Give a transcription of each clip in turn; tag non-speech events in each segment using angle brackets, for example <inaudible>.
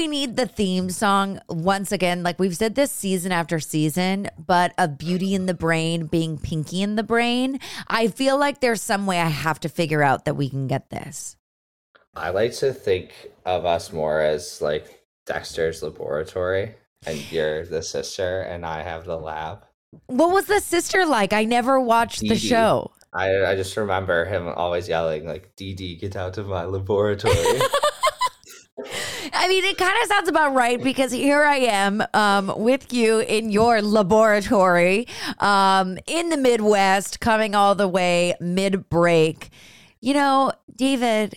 we need the theme song once again, like we've said this season after season, but of Beauty in the Brain being Pinky in the Brain. I feel like there's some way I have to figure out that we can get this. I like to think of us more as like Dexter's laboratory, and you're the sister, and I have the lab. What was the sister like? I never watched the Dee show. I, I just remember him always yelling like "Dee Dee, get out of my laboratory." <laughs> I mean, it kind of sounds about right because here I am um, with you in your laboratory um, in the Midwest, coming all the way mid break. You know, David,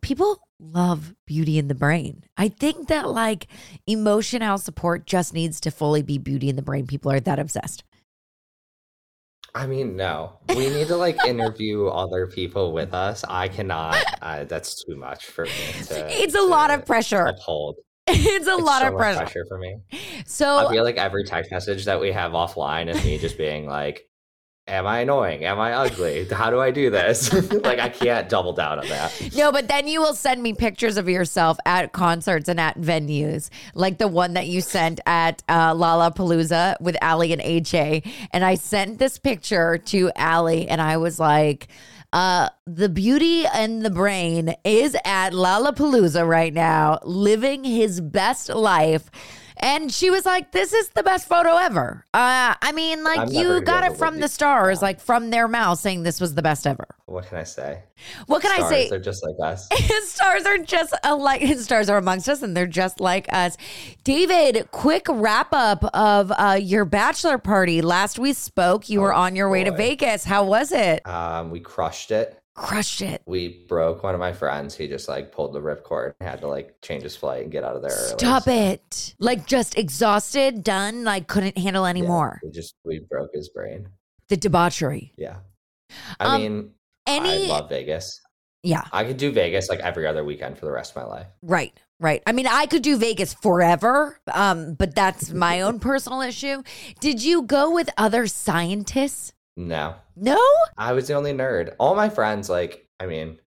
people love beauty in the brain. I think that like emotional support just needs to fully be beauty in the brain. People are that obsessed. I mean, no, we need to like interview other people with us. I cannot. Uh, that's too much for me. To, It's a lot of pressure. Uphold. <laughs> It's a It's lot so of much pressure. for me. So I feel like every text message that we have offline is me just being like, "Am I annoying? Am I ugly? How do I do this?" <laughs> like I can't double down on that. No, but then you will send me pictures of yourself at concerts and at venues, like the one that you sent at uh, Lollapalooza with Ali and AJ. And I sent this picture to Ali, and I was like, uh, "The beauty and the brain is at Lollapalooza right now, living his best life." And she was like, "This is the best photo ever." Uh, I mean, like I'm you got it from the stars, like from their mouth, saying this was the best ever. What can I say? What can I Stars say? are just like us. <laughs> His stars are just alike. His stars are amongst us, and they're just like us. David, quick wrap up of uh, your bachelor party. Last we spoke, you were Oh, on your way to. Vegas. How was it? Um, we crushed it. Crushed it. We broke one of my friends. He just like pulled the ripcord and had to like change his flight and get out of there. Stop so, it. Like just exhausted, done, like couldn't handle yeah, anymore. we just we broke his brain. The debauchery. Yeah. I Um, mean, Any I love Vegas. Yeah, I could do Vegas like every other weekend for the rest of my life. right. Right. I mean, I could do Vegas forever, um, but that's my <laughs> own personal issue. Did you go with other scientists? No, No? I was the only nerd. All my friends, like, I mean,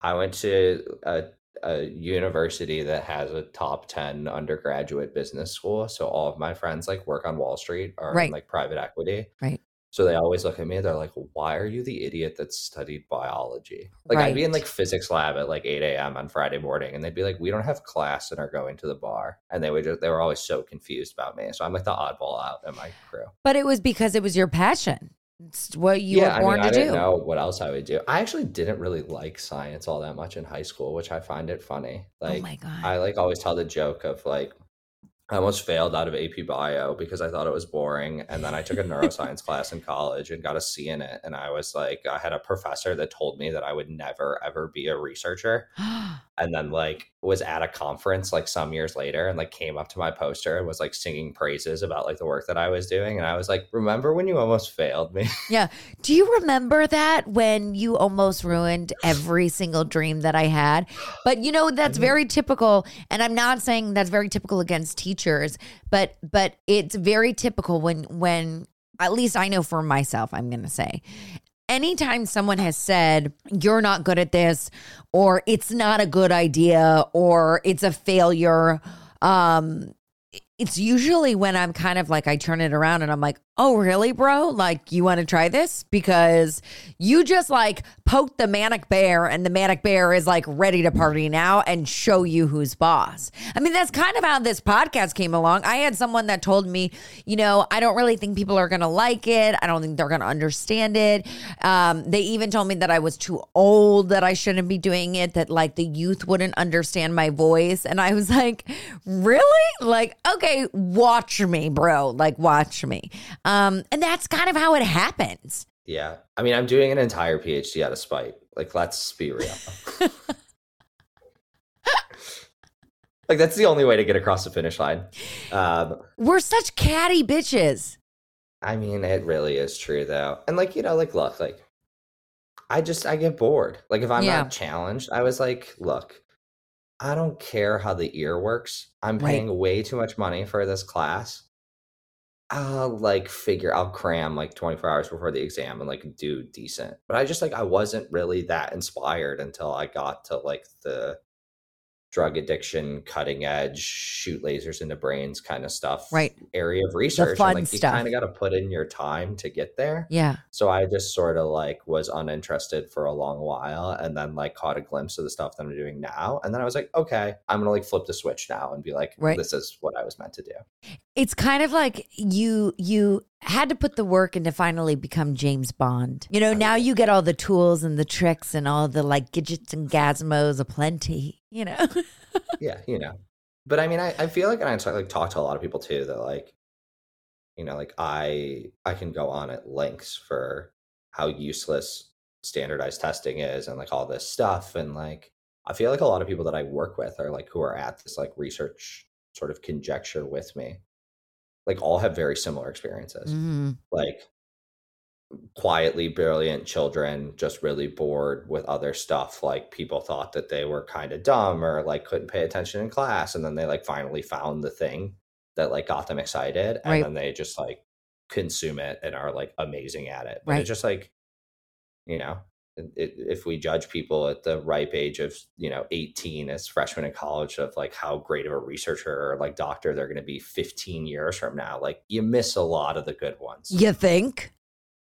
I went to a, a university that has a top 10 undergraduate business school. So all of my friends, like, work on Wall Street or Right. in, like, private equity. Right. So they always look at me. They're like, "Why are you the idiot that studied biology?" Like I'd be in like physics lab at like eight a.m. on Friday morning, and they'd be like, "We don't have class and are going to the bar," and they would just they were always so confused about me. So I'm like the oddball out in my crew. But it was because it was your passion. It's what you yeah, were born I mean, I to didn't do. know what else I would do. I actually didn't really like science all that much in high school, which I find it funny. Oh like oh my god. I like always tell the joke of like I almost failed out of AP Bio because I thought it was boring. And then I took a neuroscience <laughs> class in college and got a C in it. And I was like, I had a professor that told me that I would never, ever be a researcher. <gasps> Oh And then, like, was at a conference like some years later and like came up to my poster and was like singing praises about like the work that I was doing. And I was like, Remember when you almost failed me? <laughs> Yeah do you remember that when you almost ruined every single dream that I had? But you know that's Mhm. very typical and I'm not saying that's very typical against teachers, but but it's very typical when when at least I know for myself I'm going to say anytime someone has said you're not good at this or it's not a good idea or it's a failure um it's usually when I'm kind of like I turn it around and I'm like, "Oh, really, bro? Like you want to try this because you just like poked the manic bear and the manic bear is like ready to party now and show you who's boss." I mean, that's kind of how this podcast came along. I had someone that told me, "You know, I don't really think people are going to like it. I don't think they're going to understand it." Um, they even told me that I was too old, that I shouldn't be doing it, that like the youth wouldn't understand my voice, and I was like, "Really? Like, okay, watch me, bro. Like, watch me." Um, and that's kind of how it happens. yeah. I mean, I'm doing an entire PhD out of spite. Like, let's be real. <laughs> like, that's the only way to get across the finish line. Um, We're such catty bitches. I mean, it really is true though. And like, you know, like look, like I just I get bored. Like if I'm Yeah. not challenged, I was like, look, I don't care how the ear works. I'm Right. paying way too much money for this class. I'll like figure I'll cram like 24 hours before the exam and like do decent. But I just like I wasn't really that inspired until I got to like the drug addiction, cutting edge, shoot lasers into brains kind of stuff. Right. Area of research. The fun like stuff. you kind of got to put in your time to get there. Yeah. So I just sort of like was uninterested for a long while and then like caught a glimpse of the stuff that I'm doing now. And then I was like, okay, I'm gonna like flip the switch now and be like, Right. this is what I was meant to do. It's kind of like you you had to put the work in to finally become James Bond. You know, now you get all the tools and the tricks and all the like gadgets and gazmos aplenty, you know. <laughs> yeah, you know. But I mean, I, I feel like, and I like talk to a lot of people too that like, you know, like I I can go on at lengths for how useless standardized testing is and like all this stuff, and like I feel like a lot of people that I work with are like who are at this like research sort of conjecture with me, like all have very similar experiences, Mhm. like quietly brilliant children just really bored with other stuff like people thought that they were kind of dumb or like couldn't pay attention in class and then they like finally found the thing that like got them excited and Right. then they just like consume it and are like amazing at it but Right. it's just like you know if we judge people at the ripe age of you know 18 as freshmen in college of like how great of a researcher or like doctor they're going to be 15 years from now like you miss a lot of the good ones You think?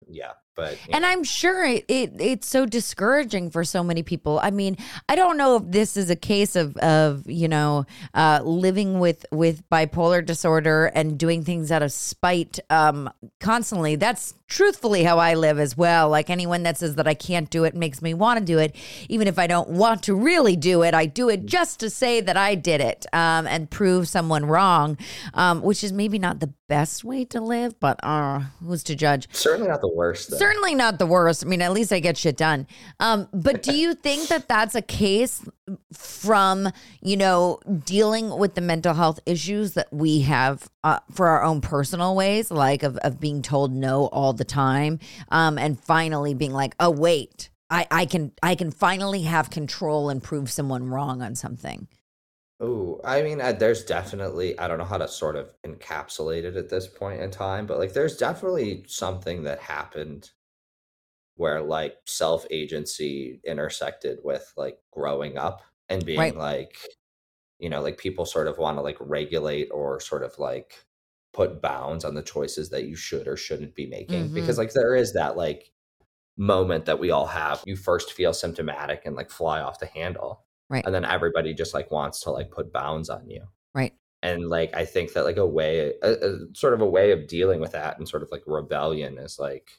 yeah but And know. I'm sure it, it it's so discouraging for so many people. I mean, I don't know if this is a case of of you know uh, living with with bipolar disorder and doing things out of spite um, constantly. That's truthfully how I live as well. Like anyone that says that I can't do it makes me want to do it, even if I don't want to really do it. I do it just to say that I did it um, and prove someone wrong, um, which is maybe not the best way to live, but uh, who's to judge? certainly not the worst though. Certainly not the worst. I mean, at least I get shit done. Um, but do you think that that's a case from you know dealing with the mental health issues that we have uh, for our own personal ways, like of of being told no all the time, um, and finally being like, oh wait, I I can I can finally have control and prove someone wrong on something. Oh, I mean, uh, there's definitely, I don't know how to sort of encapsulate it at this point in time, but like there's definitely something that happened where like self agency intersected with like growing up and being Right. like, you know, like people sort of want to like regulate or sort of like put bounds on the choices that you should or shouldn't be making Mhm. because like there is that like moment that we all have. You first feel symptomatic and like fly off the handle Right. and then everybody just like wants to like put bounds on you Right. and like i think that like a way a, a sort of a way of dealing with that and sort of like rebellion is like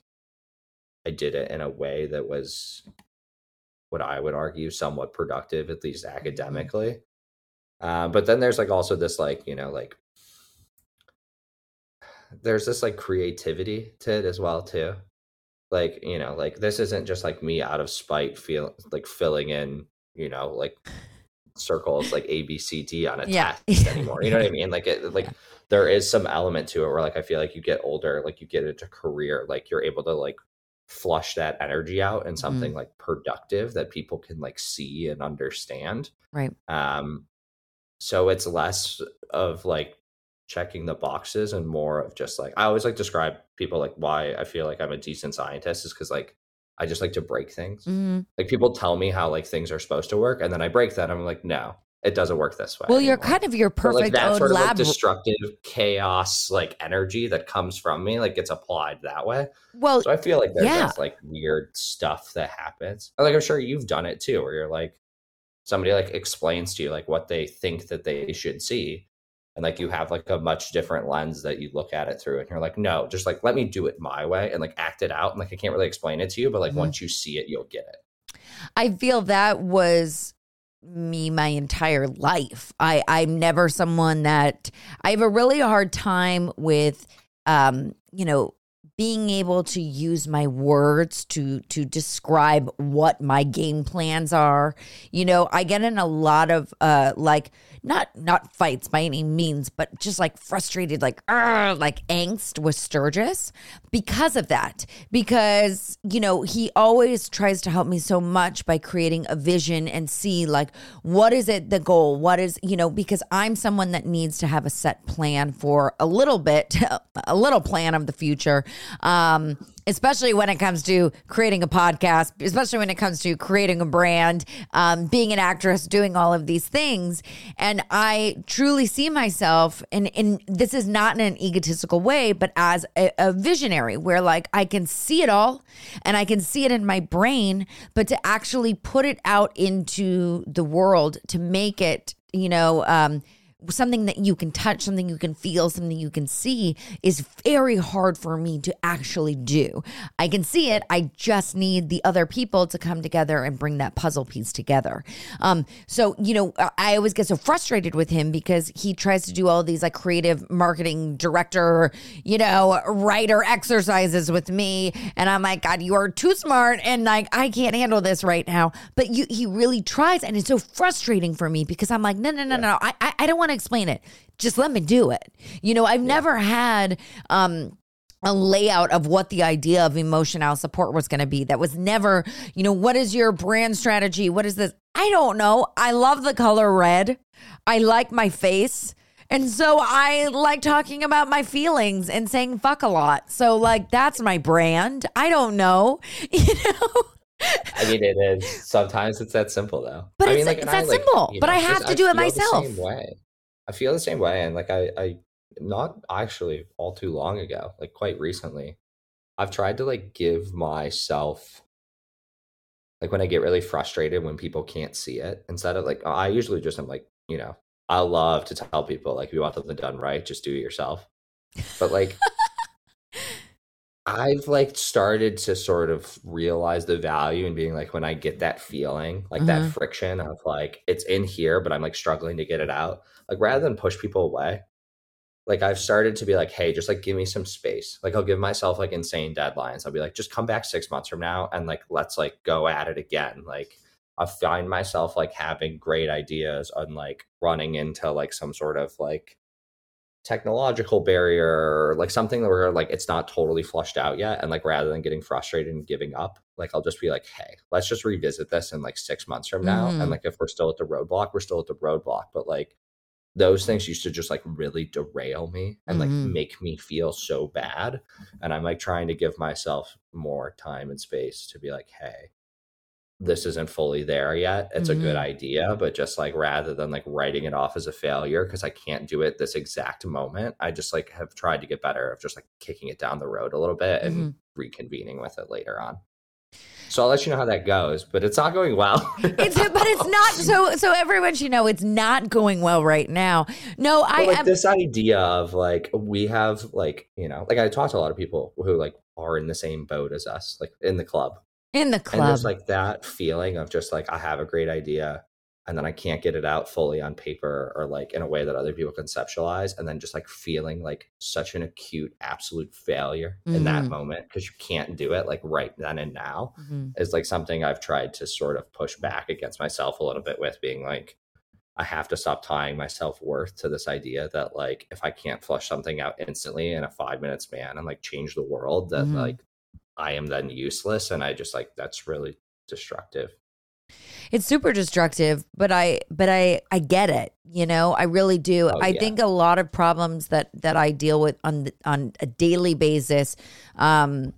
i did it in a way that was what i would argue somewhat productive at least academically. Uh, but then there's like also this like you know like there's this like creativity to it as well too. Like you know like this isn't just like me out of spite feel like filling in you know like circles like a b c d on a Yeah. test <laughs> anymore you know what i mean? Like it like there is some element to it where like i feel like you get older like you get into career like you're able to like flush that energy out in something like productive that people can like see and understand Right. um so it's less of like checking the boxes and more of just like i always like describe people like why i feel like i'm a decent scientist is because like i just like to break things Mhm. like people tell me how like things are supposed to work and then i break that i'm like no it doesn't work this way Well, you're anymore." kind of your But, perfect like that sort of like lab. destructive chaos like energy that comes from me like gets applied that way well, so i feel like there's Yeah. like weird stuff that happens like i'm sure you've done it too where you're like somebody like explains to you like what they think that they should see and like you have like a much different lens that you look at it through and you're like no just like let me do it my way and like act it out and like i can't really explain it to you but like Mhm. once you see it you'll get it I feel that was me my entire life. I I'm never someone that I have a really hard time with um, you know, being able to use my words to to describe what my game plans are. You know, I get in a lot of uh like not not fights by any means, but just like frustrated, like like angst with Sturgis because of that. Because you know he always tries to help me so much by creating a vision and see like what is it the goal, what is you know because I'm someone that needs to have a set plan for a little bit, <laughs> a little plan of the future. Um, especially when it comes to creating a podcast, especially when it comes to creating a brand, um, being an actress, doing all of these things. And I truly see myself, and, and this is not in an egotistical way, but as a, a visionary where like I can see it all and I can see it in my brain, but to actually put it out into the world to make it, you know, um, something that you can touch, something you can feel, something you can see is very hard for me to actually do. I can see it. I just need the other people to come together and bring that puzzle piece together. Um, so, you know, I always get so frustrated with him because he tries to do all these like creative marketing director, you know, writer exercises with me. And I'm like, God, you are too smart. And like, I can't handle this right now. But you, he really tries. And it's so frustrating for me because I'm like, no, no, no, no. I, I, I don't want to explain it. Just let me do it. You know, I've yeah. never had um a layout of what the idea of emotional support was going to be. That was never, you know, what is your brand strategy? What is this? I don't know. I love the color red. I like my face. And so I like talking about my feelings and saying fuck a lot. So like that's my brand. I don't know. <laughs> You know? I mean, it is. Sometimes it's that simple, though. But I it's, mean, like, it's that like, simple. Know, but I have to do it myself. way. I feel the same way. And like I, I not actually all too long ago, like quite recently, I've tried to like give myself like when I get really frustrated when people can't see it, instead of like I usually just am like, you know, I love to tell people like if you want something done right, just do it yourself. But like I've like started to sort of realize the value and being like when I get that feeling, like mm-hmm. that friction of like it's in here, but I'm like struggling to get it out like rather than push people away like i've started to be like hey just like give me some space. Like i'll give myself like insane deadlines. I'll be like just come back six months from now and like let's like go at it again. Like i find myself like having great ideas on like running into like some sort of like technological barrier like something where like it's not totally flushed out yet and like rather than getting frustrated and giving up like i'll just be like hey let's just revisit this in like six months from now mm. and like if we're still at the roadblock we're still at the roadblock but like those things used to just like really derail me and like mm-hmm. make me feel so bad and i'm like trying to give myself more time and space to be like hey this isn't fully there yet it's mm-hmm. a good mm-hmm. idea but just like rather than like writing it off as a failure because i can't do it this exact moment i just like have tried to get better of just like kicking it down the road a little bit and mm-hmm. reconvening with it later on so I'll let you know how that goes, but it's not going well. <laughs> it's but it's not so so everyone should know it's not going well right now. No, I like am, this idea of like we have like, you know, like I talk to a lot of people who like are in the same boat as us, like in the club. In the club. And there's like that feeling of just like I have a great idea and then I can't get it out fully on paper or like in a way that other people conceptualize, and then just like feeling like such an acute, absolute failure mm-hmm. in that mm-hmm. moment because you can't do it like right then and now mm-hmm. is like something I've tried to sort of push back against myself a little bit with being like, I have to stop tying my self worth to this idea that like if I can't flush something out instantly in a five minute span and like change the world, that mm-hmm. like I am then useless. And I just like that's really destructive it's super destructive but i but i i get it you know i really do oh, i yeah. think a lot of problems that that i deal with on on a daily basis um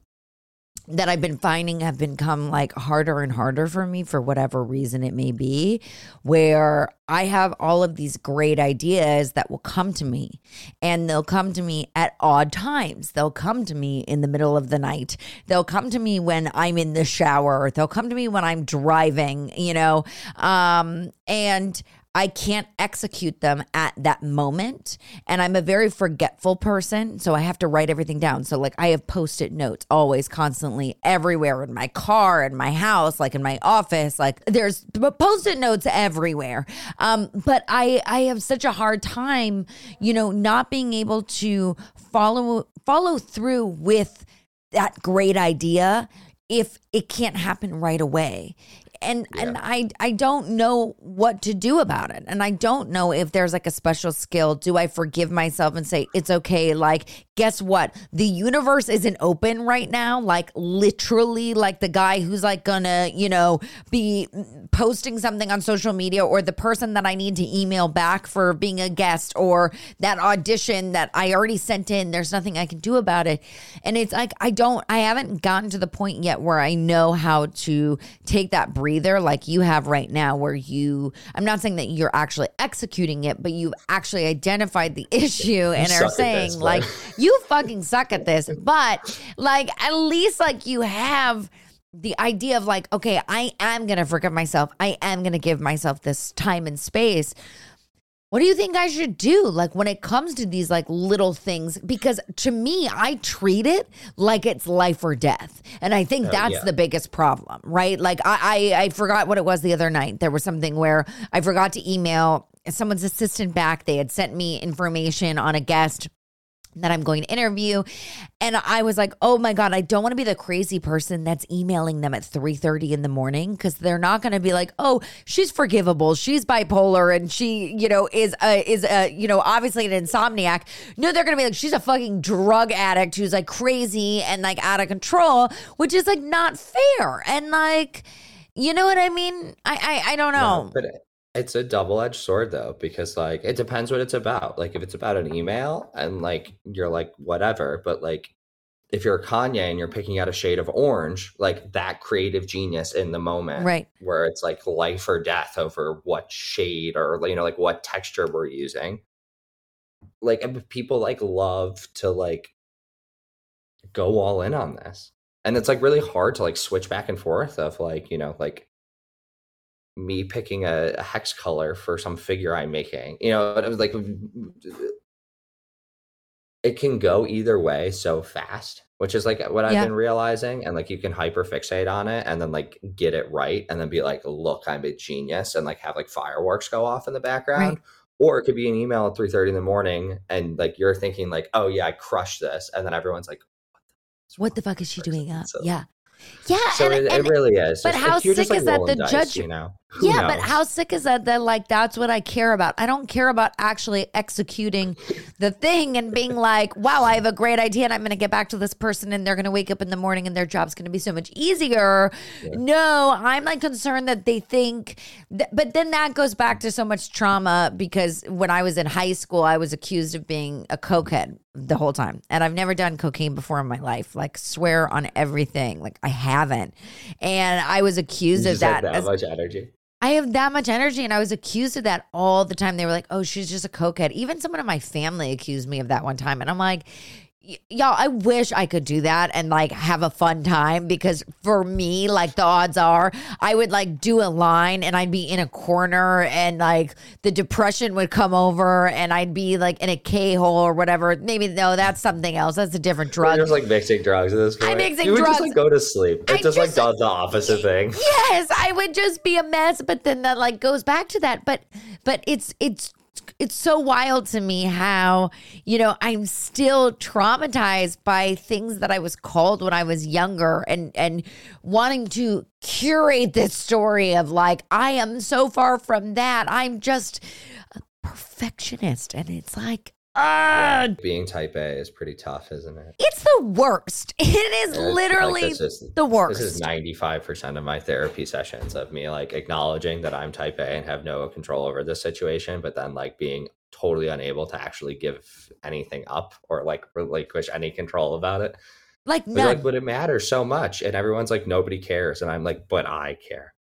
that I've been finding have become like harder and harder for me for whatever reason it may be, where I have all of these great ideas that will come to me and they'll come to me at odd times. They'll come to me in the middle of the night. They'll come to me when I'm in the shower. They'll come to me when I'm driving, you know. Um, and I can't execute them at that moment. And I'm a very forgetful person. So I have to write everything down. So, like, I have post it notes always, constantly, everywhere in my car, in my house, like in my office. Like, there's post it notes everywhere. Um, but I, I have such a hard time, you know, not being able to follow follow through with that great idea if it can't happen right away and Yeah. and I I don't know what to do about it. And I don't know if there's like a special skill. Do I forgive myself and say it's okay? Like, guess what? The universe isn't open right now. Like literally, like the guy who's like gonna, you know, be posting something on social media or the person that I need to email back for being a guest or that audition that I already sent in. There's nothing I can do about it. And it's like I don't I haven't gotten to the point yet where I know how to take that breather like you have right now where you I'm not saying that you're actually executing it, but you've actually identified the <laughs> issue and are saying this, like <laughs> you fucking suck at this. But like at least like you have the idea of like, okay, I am gonna forgive myself. I am gonna give myself this time and space. What do you think I should do? Like when it comes to these like little things, because to me, I treat it like it's life or death. And I think Oh, that's yeah. the biggest problem, right? Like I, I I forgot what it was the other night. There was something where I forgot to email someone's assistant back. They had sent me information on a guest that I'm going to interview. And I was like, oh my God, I don't want to be the crazy person that's emailing them at 3:30 in the morning because they're not going to be like, oh, she's forgivable. She's bipolar and she, you know, is a, is a, you know, obviously an insomniac. No, they're going to be like, she's a fucking drug addict who's like crazy and like out of control, which is like not fair. And like, you know what I mean? I I, I don't know. No, but it's a double edged sword though, because like it depends what it's about. Like if it's about an email and like you're like whatever, but like if you're Kanye and you're picking out a shade of orange, like that creative genius in the moment, Right. Where it's like life or death over what shade or you know like what texture we're using. Like people like love to like go all in on this, and it's like really hard to like switch back and forth of like you know like me picking a, a hex color for some figure I'm making. You know, it was like it can go either way so fast, which is like what I've Yeah. been realizing. And like you can hyper fixate on it and then like get it right and then be like, look, I'm a genius and like have like fireworks go off in the background. Or it could be an email at 3 30 in the morning and like you're thinking like, oh yeah, I crushed this. And then everyone's like, What the fuck is she doing up? Uh, so- Yeah. Yeah. so and, it, and- it really is. but Just, how sick like, is that the dice, judge- You know, Who yeah, but how sick is that? That like that's what I care about. I don't care about actually executing the thing and being like, "Wow, I have a great idea, and I'm going to get back to this person, and they're going to wake up in the morning, and their job's going to be so much easier." No, I'm like concerned that they think. Th- but then that goes back to so much trauma because when I was in high school, I was accused of being a cokehead the whole time, and I've never done cocaine before in my life. Like swear on everything, like I haven't, and I was accused You of that. that as- much energy. I have that much energy, and I was accused of that all the time. They were like, "Oh, she's just a cokehead." Even someone in my family accused me of that one time, and I'm like, y- "Y'all, I wish I could do that and like have a fun time because for me, like the odds are, I would like do a line and I'd be in a corner, and like the depression would come over, and I'd be like in a K hole or whatever. Maybe no, that's something else. That's a different You're drug. just like mixing drugs at this point. I'm mixing you would drugs. just like go to sleep. It I just, just- like does the opposite thing. yes i would just be a mess but then that like goes back to that but but it's it's it's so wild to me how you know i'm still traumatized by things that i was called when i was younger and and wanting to curate this story of like i am so far from that. I'm just a perfectionist. And it's like ah Being type A is pretty tough, isn't it? it's the worst <laughs> it is It's like literally is- the worst This is ninety five percent of my therapy sessions of me like acknowledging that I'm type A and have no control over this situation, but then like being totally unable to actually give anything up or like relinquish any control about it. like But none like, but it matters so much, and everyone's like, nobody cares, and I'm like, but I care.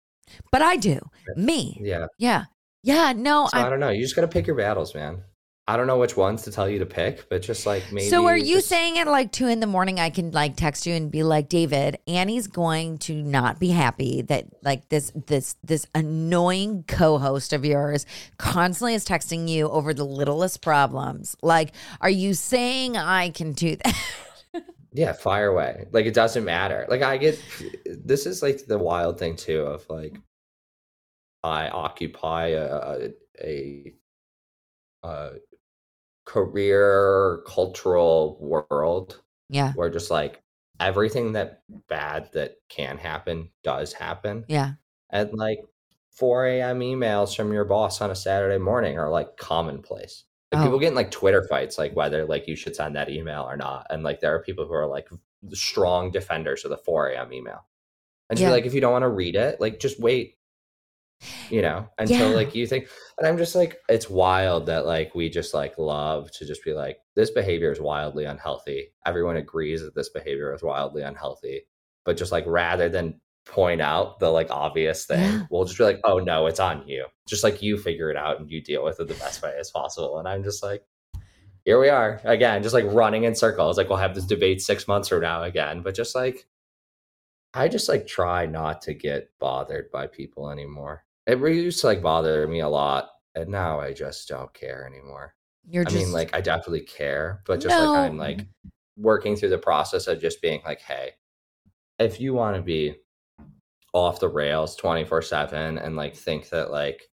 but i do me Yeah. Yeah. Yeah. No, So I, I. don't know. You just got to pick your battles, man. I don't know which ones to tell you to pick, but just like maybe. So are you just- saying at like two in the morning I can like text you and be like, David, Annie's going to not be happy that like this this this annoying co-host of yours constantly is texting you over the littlest problems. Like, are you saying I can do that? <laughs> Yeah, fire away. Like it doesn't matter. Like I get this is like the wild thing too of like I occupy a a, a uh, career cultural world yeah. where just like everything that bad that can happen does happen. Yeah. And like 4 a.m. emails from your boss on a Saturday morning are like commonplace. Like Oh. people get in like Twitter fights, like whether like you should send that email or not. And like there are people who are like strong defenders of the 4 a.m. email. And Yeah. be like, if you don't want to read it, like just wait. You know, until Yeah. like you think and I'm just like, it's wild that like we just like love to just be like, this behavior is wildly unhealthy. Everyone agrees that this behavior is wildly unhealthy. But just like rather than point out the like obvious thing, Yeah. we'll just be like, oh no, it's on you. Just like you figure it out and you deal with it the best way as possible. And I'm just like, here we are again, just like running in circles. Like we'll have this debate six months from now again. But just like I just like try not to get bothered by people anymore. It used to like bother me a lot. And now I just don't care anymore. You're I just mean, like I definitely care, but just No. like I'm like working through the process of just being like, hey, if you want to be off the rails 24 7 and like think that like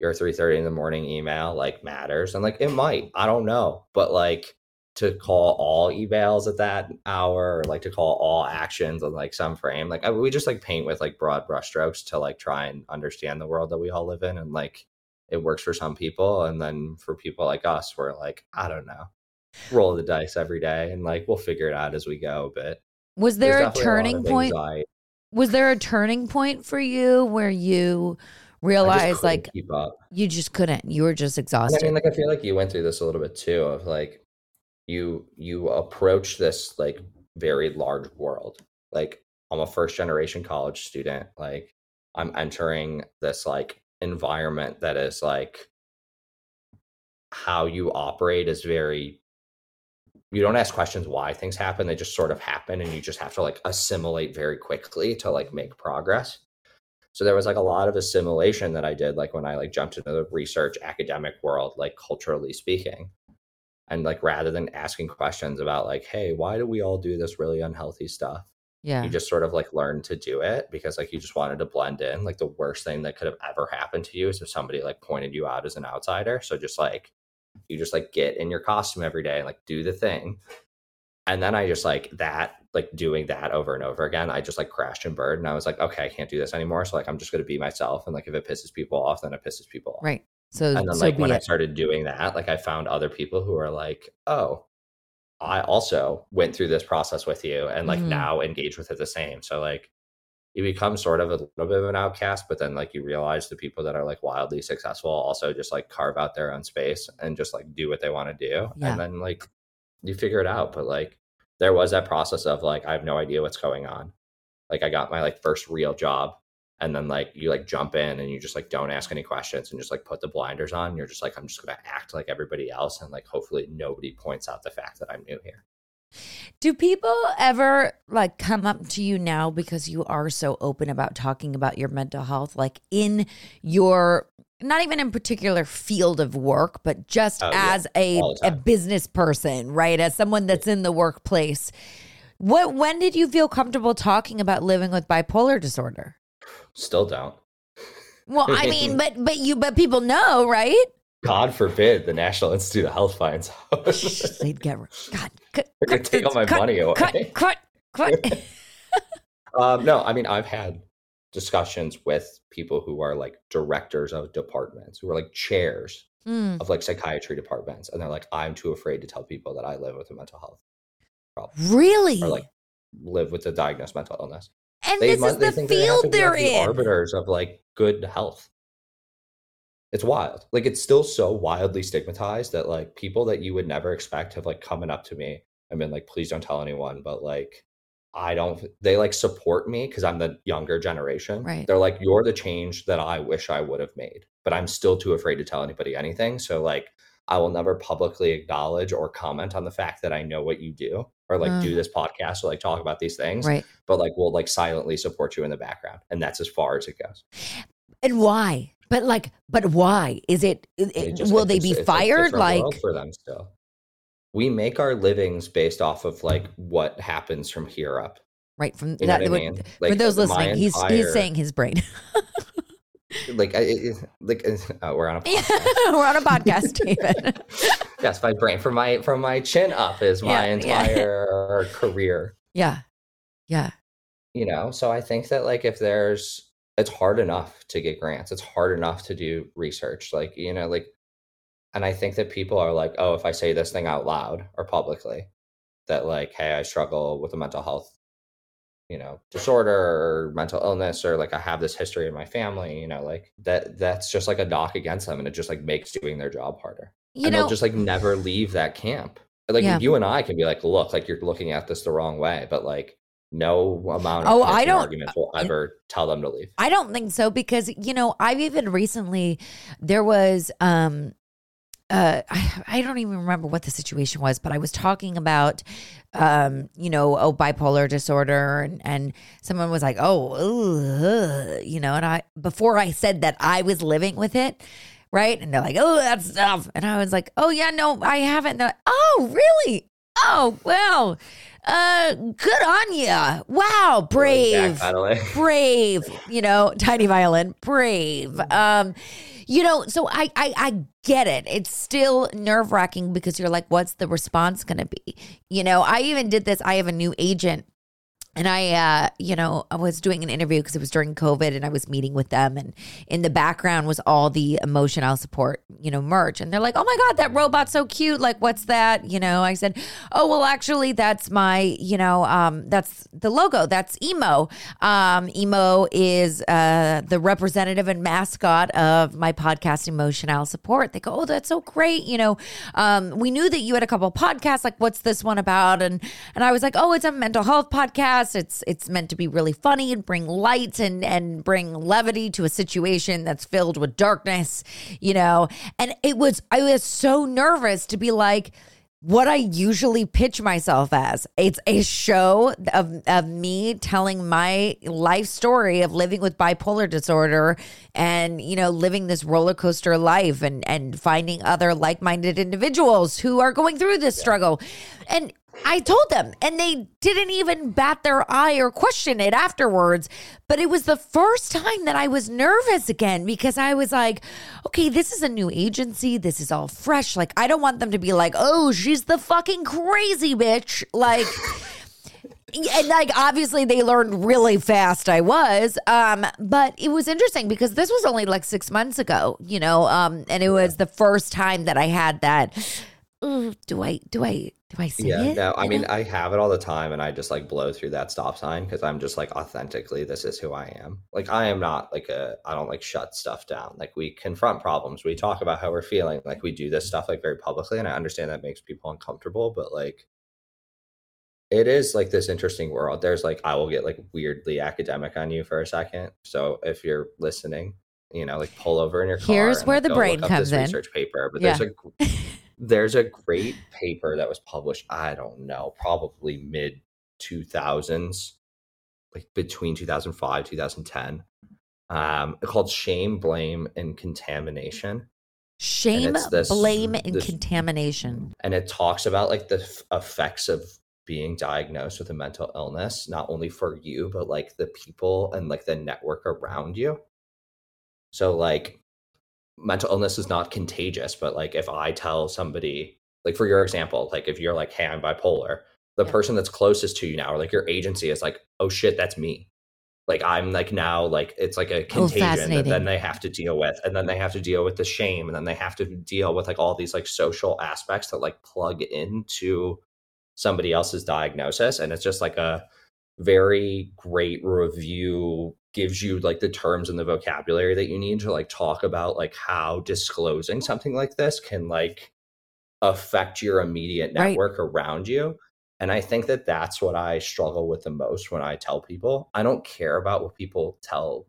your 3.30 in the morning email like matters and like it might i don't know but like to call all emails at that hour or like to call all actions on like some frame like I, we just like paint with like broad brushstrokes to like try and understand the world that we all live in and like it works for some people and then for people like us we're like i don't know roll the dice every day and like we'll figure it out as we go but was there a turning of point? Was there a turning point for you where you realized like you just couldn't? You were just exhausted. I mean, like I feel like you went through this a little bit too of like you you approach this like very large world. Like I'm a first generation college student. Like I'm entering this like environment that is like how you operate is very you don't ask questions why things happen they just sort of happen and you just have to like assimilate very quickly to like make progress so there was like a lot of assimilation that i did like when i like jumped into the research academic world like culturally speaking and like rather than asking questions about like hey why do we all do this really unhealthy stuff? yeah. you just sort of like learn to do it because like you just wanted to blend in. Like the worst thing that could have ever happened to you is if somebody like pointed you out as an outsider. So just like you just like get in your costume every day and like do the thing. And then i just like that like doing that over and over again i just like crashed and burned and i was like okay i can't do this anymore. So like i'm just going to be myself and like if it pisses people off then it pisses people off. Right. So and then so like when i started doing that like i found other people who are like oh i also went through this process with you and like Mhm. now engage with it the same so like you become sort of a little bit of an outcast but then like you realize the people that are like wildly successful also just like carve out their own space and just like do what they want to do Yeah. and then like you figure it out but like there was that process of like i have no idea what's going on like i got my like first real job and then like you like jump in and you just like don't ask any questions and just like put the blinders on you're just like i'm just gonna act like everybody else and like hopefully nobody points out the fact that i'm new here Do people ever like come up to you now because you are so open about talking about your mental health, like in your not even in particular field of work, but just Oh, yeah. as a, a business person, right? As someone that's in the workplace. What when did you feel comfortable talking about living with bipolar disorder? Still don't Well, I mean, <laughs> but but you but people know, right? god forbid the national institute of health finds out They'd get God. Cut, <laughs> they're gonna cut take all my cut, money away Cut, cut, cut. <laughs> um no i mean i've had discussions with people who are like directors of departments who are like chairs Mm, of like psychiatry departments and they're like i'm too afraid to tell people that i live with a mental health problem really? or like live with a diagnosed mental illness and they this mu- is they the field they the in. arbiters of like good health. It's wild. Like it's still so wildly stigmatized that like people that you would never expect have like coming up to me and been like please don't tell anyone but like i don't they like support me because i'm the younger generation. Right. they're like you're the change that i wish i would have made but i'm still too afraid to tell anybody anything. So like i will never publicly acknowledge or comment on the fact that i know what you do or like do Mm. this podcast or like talk about these things Right. but like we'll like silently support you in the background and that's as far as it goes And why? But like, but why? Is it, it- just will they be fired? Like, for them still we make our livings based off of like what happens from here up right from you know that. what I would- mean? for those listening, he's he's saying his brain. like I, like <laughs> uh, we're on a <laughs> podcast. We're on a podcast, David. <laughs> yes my brain from my from my chin up is my Yeah, yeah. entire <laughs> career yeah. Yeah. You know, so I think that like if there's it's hard enough to get grants. It's hard enough to do research. Like, you know, like and I think that people are like, oh, if I say this thing out loud or publicly, that like, hey, I struggle with a mental health, you know, disorder or mental illness, or like I have this history in my family, you know, like that that's just like a knock against them and it just like makes doing their job harder. You and know, they'll just like never leave that camp. Like Yeah. you and I can be like, look, like you're looking at this the wrong way, but like no amount of Oh, I don't- arguments will ever tell them to leave. I don't think so because you know I've even recently there was um uh I, I don't even remember what the situation was but I was talking about um you know oh bipolar disorder and and someone was like oh uh," you know and I before I said that I was living with it right? And they're like oh that's tough and I was like oh yeah no I haven't they're like, oh really? Oh well uh good on you wow brave <laughs> brave you know tiny violin brave. Um you know so i i, I get it. It's still nerve-wracking because you're like what's the response gonna be? You know i even did this i have a new agent and I, uh, you know, I was doing an interview because it was during COVID and I was meeting with them. And in the background was all the emotional support, you know, merch. And they're like, oh my God, that robot's so cute. Like, what's that? You know, I said, oh, well, actually, that's my, you know, um, that's the logo. That's Emo. Um, Emo is uh, the representative and mascot of my podcast, Emotional Support. They go, oh, that's so great. You know, um, we knew that you had a couple podcasts. Like, what's this one about? And and I was like, oh, it's a mental health podcast. It's it's meant to be really funny and bring light and and bring levity to a situation that's filled with darkness, you know. And it was I was so nervous to be like what I usually pitch myself as. It's a show of, of me telling my life story of living with bipolar disorder and, you know, living this roller coaster life and, and finding other like minded individuals who are going through this struggle. And I told them, and they didn't even bat their eye or question it afterwards. But it was the first time that I was nervous again because I was like, okay, this is a new agency. This is all fresh. Like, I don't want them to be like, oh, she's the fucking crazy bitch. Like, <laughs> and like obviously they learned really fast I was. Um, but it was interesting because this was only like six months ago, you know, um, and it was the first time that I had that. "Ooh, do I do I do I say Yeah, it? no, I mean. I have it all the time, and I just like blow through that stop sign because I'm just like authentically, this is who I am. Like, I am not like a, I don't like shut stuff down. Like, we confront problems, we talk about how we're feeling, like, we do this stuff like very publicly, and I understand that makes people uncomfortable, but like, it is like this interesting world. There's like, I will get like weirdly academic on you for a second. So if you're listening, you know, like pull over in your car. Here's and, where like, the brain comes this in. Research paper, but Yeah. there's a <laughs> there's a great paper that was published i don't know probably mid 2000s like between 2005 2010 um called shame blame and contamination Shame, it's this- blame, and this- contamination. and it talks about like the f- effects of being diagnosed with a mental illness not only for you but like the people and like the network around you so like mental illness is not contagious but like if i tell somebody like for your example like if you're like hey i'm bipolar the Yeah. person that's closest to you now or like your agency is like oh shit that's me like i'm like now like it's like a oh, contagion that Oh, fascinating. then they have to deal with and then they have to deal with the shame and then they have to deal with like all these like social aspects that like plug into somebody else's diagnosis and it's just like a very great review gives you like the terms and the vocabulary that you need to like talk about like how disclosing something like this can like affect your immediate Right. network around you and i think that that's what i struggle with the most when i tell people i don't care about what people tell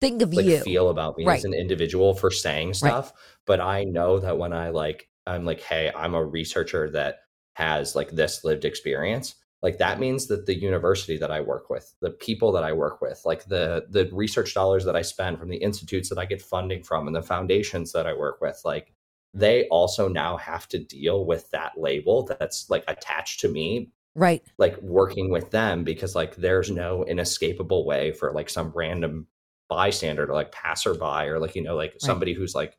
Think of like you. feel about me Right. as an individual for saying stuff but i know that when i like i'm like hey i'm a researcher that has like this lived experience like that means that the university that i work with the people that i work with like the the research dollars that i spend from the institutes that i get funding from and the foundations that i work with like they also now have to deal with that label that's like attached to me right. like working with them because like there's no inescapable way for like some random bystander or like passerby or like you know like somebody who's like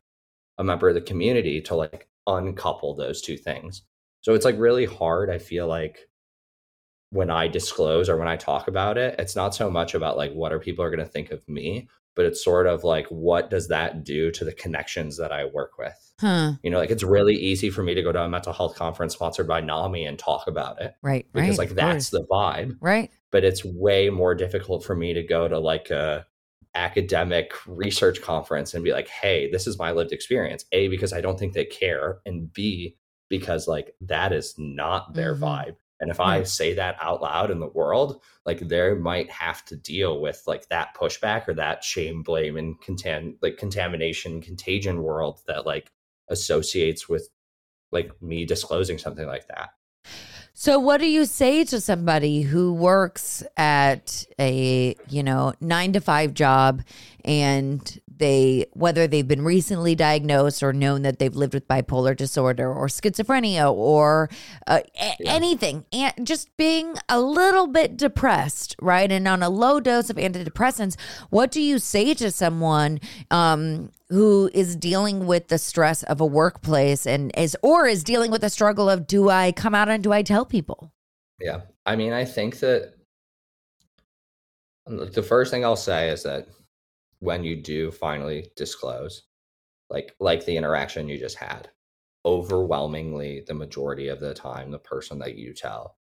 a member of the community to like uncouple those two things so it's like really hard i feel like when I disclose or when I talk about it, it's not so much about like what are people are going to think of me, but it's sort of like what does that do to the connections that I work with? Huh. You know, like it's really easy for me to go to a mental health conference sponsored by NAMI and talk about it Right. because right, like that's the vibe. right. But it's way more difficult for me to go to like a academic research conference and be like, hey, this is my lived experience. A, because I don't think they care, and B, because like that is not their Mhm. vibe. And if I hmm. say that out loud in the world, like they might have to deal with like that pushback or that shame, blame, and contam like contamination, contagion world that like associates with like me disclosing something like that. So what do you say to somebody who works at a, you know, 9 to 5 job and they whether they've been recently diagnosed or known that they've lived with bipolar disorder or schizophrenia or uh, a- Yeah. anything and just being a little bit depressed, right? And on a low dose of antidepressants, what do you say to someone um who is dealing with the stress of a workplace and is or is dealing with the struggle of do I come out and do I tell people? Yeah. I mean, I think that the first thing I'll say is that when you do finally disclose, like like the interaction you just had, overwhelmingly the majority of the time the person that you tell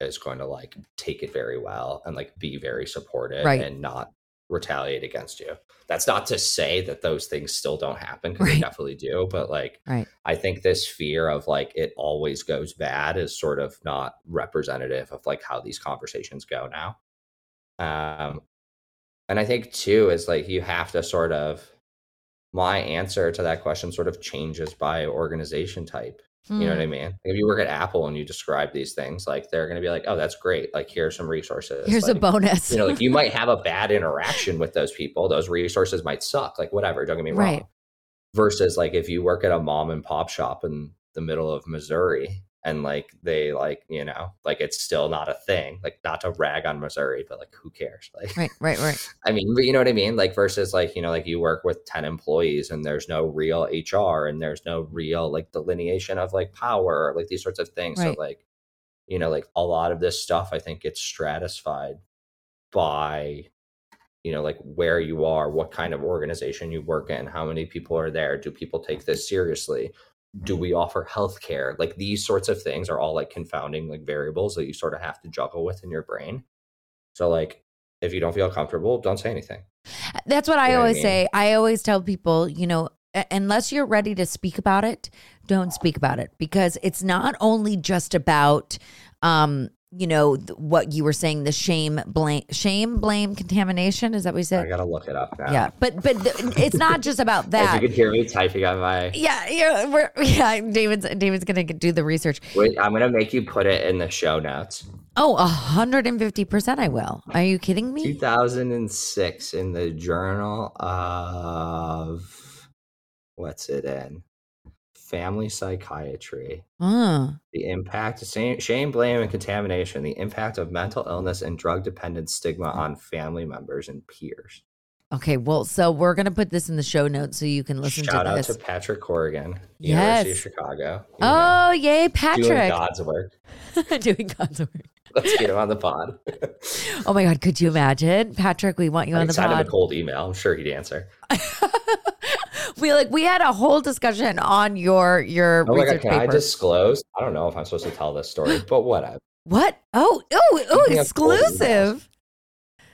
is going to like take it very well and like be very supportive Right. and not retaliate against you. That's not to say that those things still don't happen because they definitely do, but like Right. I think this fear of like it always goes bad is sort of not representative of like how these conversations go now. Um and I think too is like you have to sort of my answer to that question sort of changes by organization type. You know what I hmm. mean? If you work at Apple and you describe these things, like they're going to be like, "Oh, that's great! Like here's some resources." Here's a bonus. you know, like you might <laughs> have a bad interaction with those people. Those resources might suck, like whatever. Don't get me wrong. Right. Versus like if you work at a mom and pop shop in the middle of Missouri and like they like, you know, like it's still not a thing. Like not to rag on Missouri, but like who cares? <laughs> Like right, right, right. I mean, but you know what I mean? Like versus like, you know, like you work with 10 employees and there's no real HR and there's no real like delineation of like power, like these sorts of things. Right. So like, you know, like a lot of this stuff I think gets stratified by you know, like where you are, what kind of organization you work in, how many people are there, do people take this seriously? Do we offer healthcare? Like these sorts of things are all like confounding like variables that you sort of have to juggle with in your brain. So like if you don't feel comfortable, don't say anything. That's what I You know what I always mean? say. I always tell people, you know, unless you're ready to speak about it, don't speak about it because it's not only just about um you know th- what you were saying the shame blame shame blame contamination is that what you said I gotta look it up now. yeah but but it's not just about <laughs> If that you could hear me typing on my yeah yeah we're yeah david's david's gonna do the research wait, I'm gonna make you put it in the show notes. oh 150% i will are you kidding me 2006 in the Journal of what's it in? Family Psychiatry. Uh, The impact, shame, shame, blame, and contamination. The impact of mental illness and drug dependent stigma on family members and peers. okay well so we're gonna put this in the show notes so you can listen Shout to out to Patrick Corrigan, Yes. University of Chicago. you know, oh yay doing patrick God's work. <laughs> doing god's work Let's get him on the pod. <laughs> oh my god could you imagine patrick we want you I on the send him a cold email. I'm sure he'd answer. <laughs> we like we had a whole discussion on your your Oh my god, research can I paper. disclose? I don't know if I'm supposed to tell this story, <gasps> but whatever. what? Oh, oh, oh, Speaking of cold exclusive.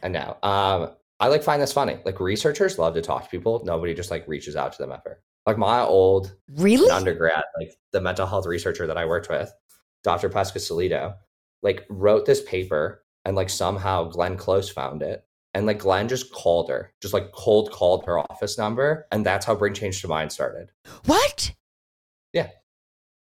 I know. Um, I like find this funny. Like researchers love to talk to people. Nobody just like reaches out to them ever. Like my old Really? undergrad, like the mental health researcher that I worked with, Dr. Pescosolido, like wrote this paper and like somehow Glenn Close found it. And like Glenn just called her, just like cold called her office number. And that's how Bring Change to Mind started. What? Yeah.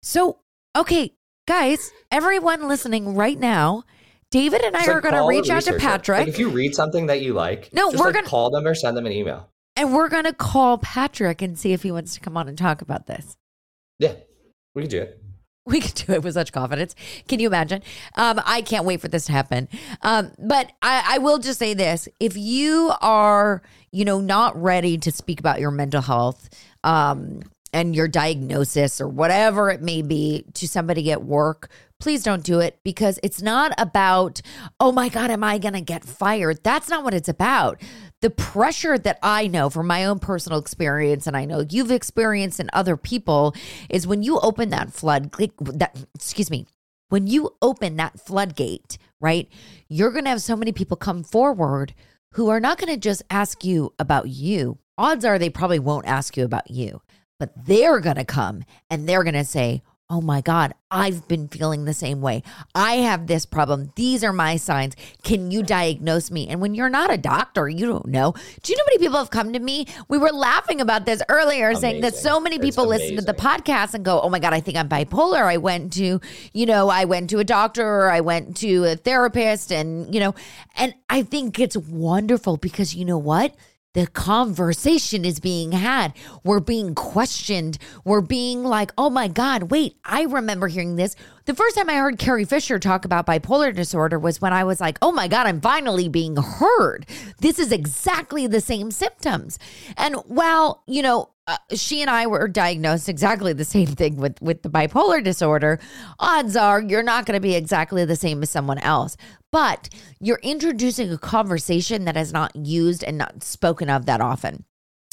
So, okay, guys, everyone listening right now, David and I Just, are like, going to reach out to. Patrick Like if you read something that you like, No, just, we're like, gonna- call them or send them an email. and we're going to call Patrick and see if he wants to come on and talk about this. Yeah, we can do it. <laughs> We could do it with such confidence. Can you imagine? Um, I can't wait for this to happen. Um, but I, I will just say this: if you are, you know, not ready to speak about your mental health, um, and your diagnosis or whatever it may be to somebody at work, please don't do it because it's not about, oh my God, am I going to get fired? That's not what it's about. The pressure that I know from my own personal experience, and I know you've experienced in other people, is when you open that flood, that, excuse me, when you open that floodgate, right, you're going to have so many people come forward who are not going to just ask you about you. Odds are they probably won't ask you about you, but they're going to come and they're going to say, Oh my God, I've been feeling the same way. I have this problem. These are my signs. Can you diagnose me? And when you're not a doctor, you don't know. Do you know how many people have come to me? We were laughing about this earlier, amazing. saying that so many people listen to the podcast and go, Oh my God, I think I'm bipolar. I went to, you know, I went to a doctor or I went to a therapist and, you know, and I think it's wonderful because you know what? The conversation is being had. We're being questioned. We're being like, oh my God, wait, I remember hearing this. The first time I heard Carrie Fisher talk about bipolar disorder was when I was like, oh my God, I'm finally being heard. This is exactly the same symptoms. And while, you know, uh, she and I were diagnosed exactly the same thing with with the bipolar disorder. Odds are you're not going to be exactly the same as someone else, but you're introducing a conversation that is not used and not spoken of that often.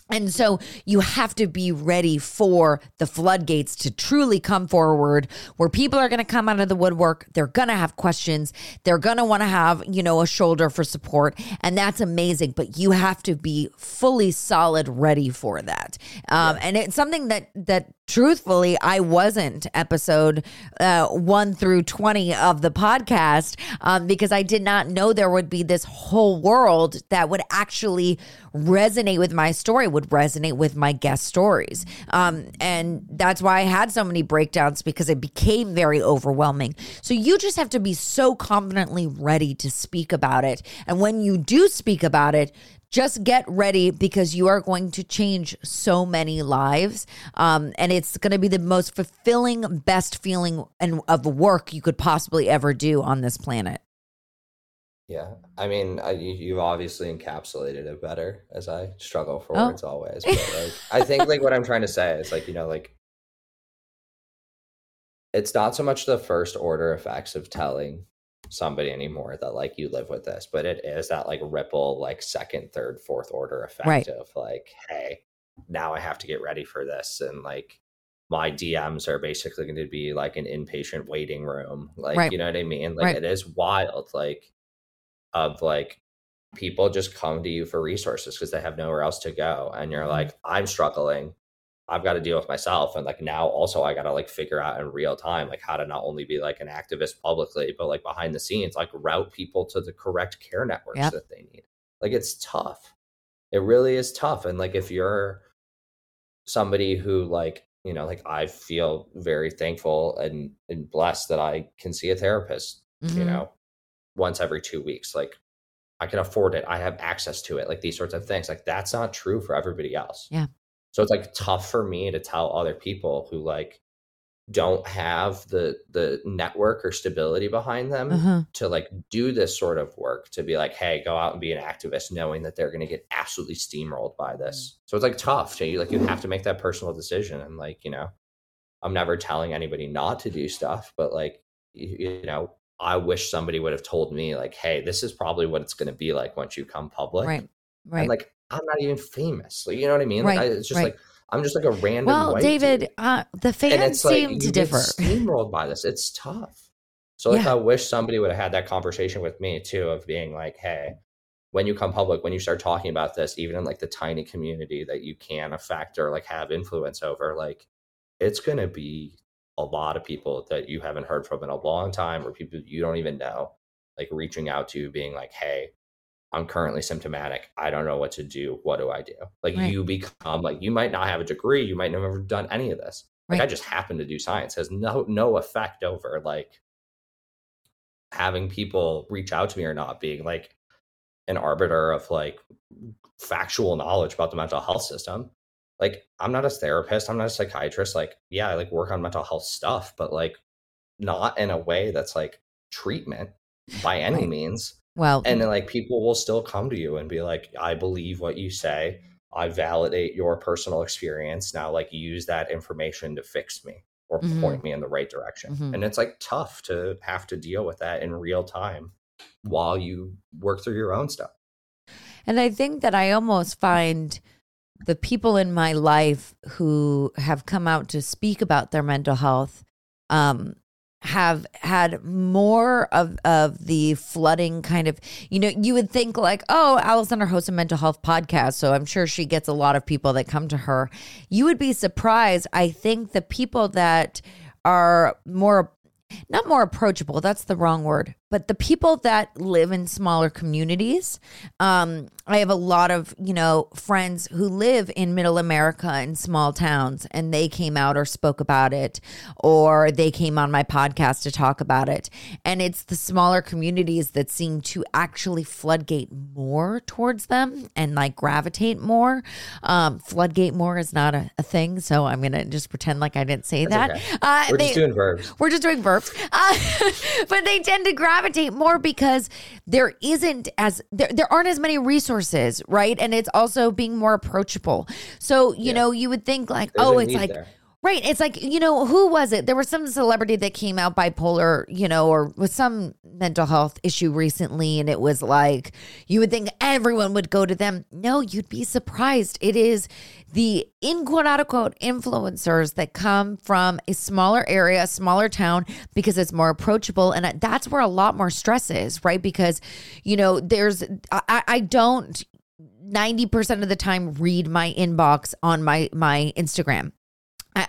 And so you have to be ready for the floodgates to truly come forward where people are going to come out of the woodwork. They're going to have questions. They're going to want to have, you know, a shoulder for support. And that's amazing. But you have to be fully solid ready for that. Um, yeah. And it's something that, that truthfully, I wasn't episode uh, one through 20 of the podcast um, because I did not know there would be this whole world that would actually resonate with my story, would resonate with my guest stories. Um, and that's why I had so many breakdowns because it became very overwhelming. So you just have to be so confidently ready to speak about it. And when you do speak about it, just get ready because you are going to change so many lives. Um, and it's going to be the most fulfilling, best feeling and of work you could possibly ever do on this planet. Yeah, I mean, I, you, have obviously encapsulated it better as I struggle for oh. words always. But <laughs> like, I think like what I'm trying to say is like you know like it's not so much the first order effects of telling somebody anymore that like you live with this, but it is that like ripple, like second, third, fourth order effect right. of like, hey, now I have to get ready for this. And like my DMs are basically going to be like an inpatient waiting room. Like, right. you know what I mean? Like right. it is wild, like of like people just come to you for resources because they have nowhere else to go. And you're mm-hmm. like, I'm struggling. I've got to deal with myself. And like now also I got to like figure out in real time, like how to not only be like an activist publicly, but like behind the scenes, like route people to the correct care networks yep. that they need. Like it's tough. It really is tough. And like if you're somebody who like, you know, like I feel very thankful and, and blessed that I can see a therapist, mm-hmm. you know, once every two weeks. Like I can afford it. I have access to it. Like these sorts of things. Like that's not true for everybody else. Yeah. So it's like tough for me to tell other people who like don't have the the network or stability behind them uh-huh. to like do this sort of work to be like hey go out and be an activist knowing that they're going to get absolutely steamrolled by this mm. so it's like tough to you like you have to make that personal decision and like you know i'm never telling anybody not to do stuff but like you, you know i wish somebody would have told me like hey this is probably what it's going to be like once you come public right right and like I'm not even famous. Like, you know what I mean? Right, like, I, it's just right. like I'm just like a random. Well, David, uh, the fans seem like, to differ. <laughs> Steamrolled by this, it's tough. So like, yeah. I wish somebody would have had that conversation with me too, of being like, hey, when you come public, when you start talking about this, even in like the tiny community that you can affect or like have influence over, like it's gonna be a lot of people that you haven't heard from in a long time, or people you don't even know, like reaching out to you, being like, hey, I'm currently symptomatic. I don't know what to do. What do I do? Like right. you become like you might not have a degree, you might never have done any of this. Like right. I just happen to do science has no no effect over like having people reach out to me or not being like an arbiter of like factual knowledge about the mental health system. Like I'm not a therapist, I'm not a psychiatrist. Like yeah, I like work on mental health stuff, but like not in a way that's like treatment by any right. means. Well, and then like people will still come to you and be like, I believe what you say. I validate your personal experience. Now, like, use that information to fix me. or Mhm. point me in the right direction. Mhm. And it's like tough to have to deal with that in real time while you work through your own stuff. And I think that I almost find the people in my life who have come out to speak about their mental health um, have had more of of the flooding kind of you know you would think like oh Alexander hosts a mental health podcast so I'm sure she gets a lot of people that come to her. You would be surprised. I think the people that are more not more approachable that's the wrong word but the people that live in smaller communities um, i have a lot of you know friends who live in middle america in small towns and they came out or spoke about it or they came on my podcast to talk about it and it's the smaller communities that seem to actually floodgate more towards them and like gravitate more um, floodgate more is not a, a thing so i'm gonna just pretend like i didn't say that okay. uh, We're they- just doing verbs. we're just doing verbs. Uh, <laughs> but they tend to gravitate more because there isn't as there, there aren't as many resources, right? And it's also being more approachable. So, you Yeah. know, you would think like, There's oh, it's like there. Right. It's like, you know, who was it? There was some celebrity that came out bipolar, you know, or with some mental health issue recently. And it was like, you would think everyone would go to them. No, you'd be surprised. It is the in quote unquote influencers that come from a smaller area, a smaller town, because it's more approachable. And that's where a lot more stress is, right? Because, you know, there's, I, I don't 90% of the time read my inbox on my my Instagram.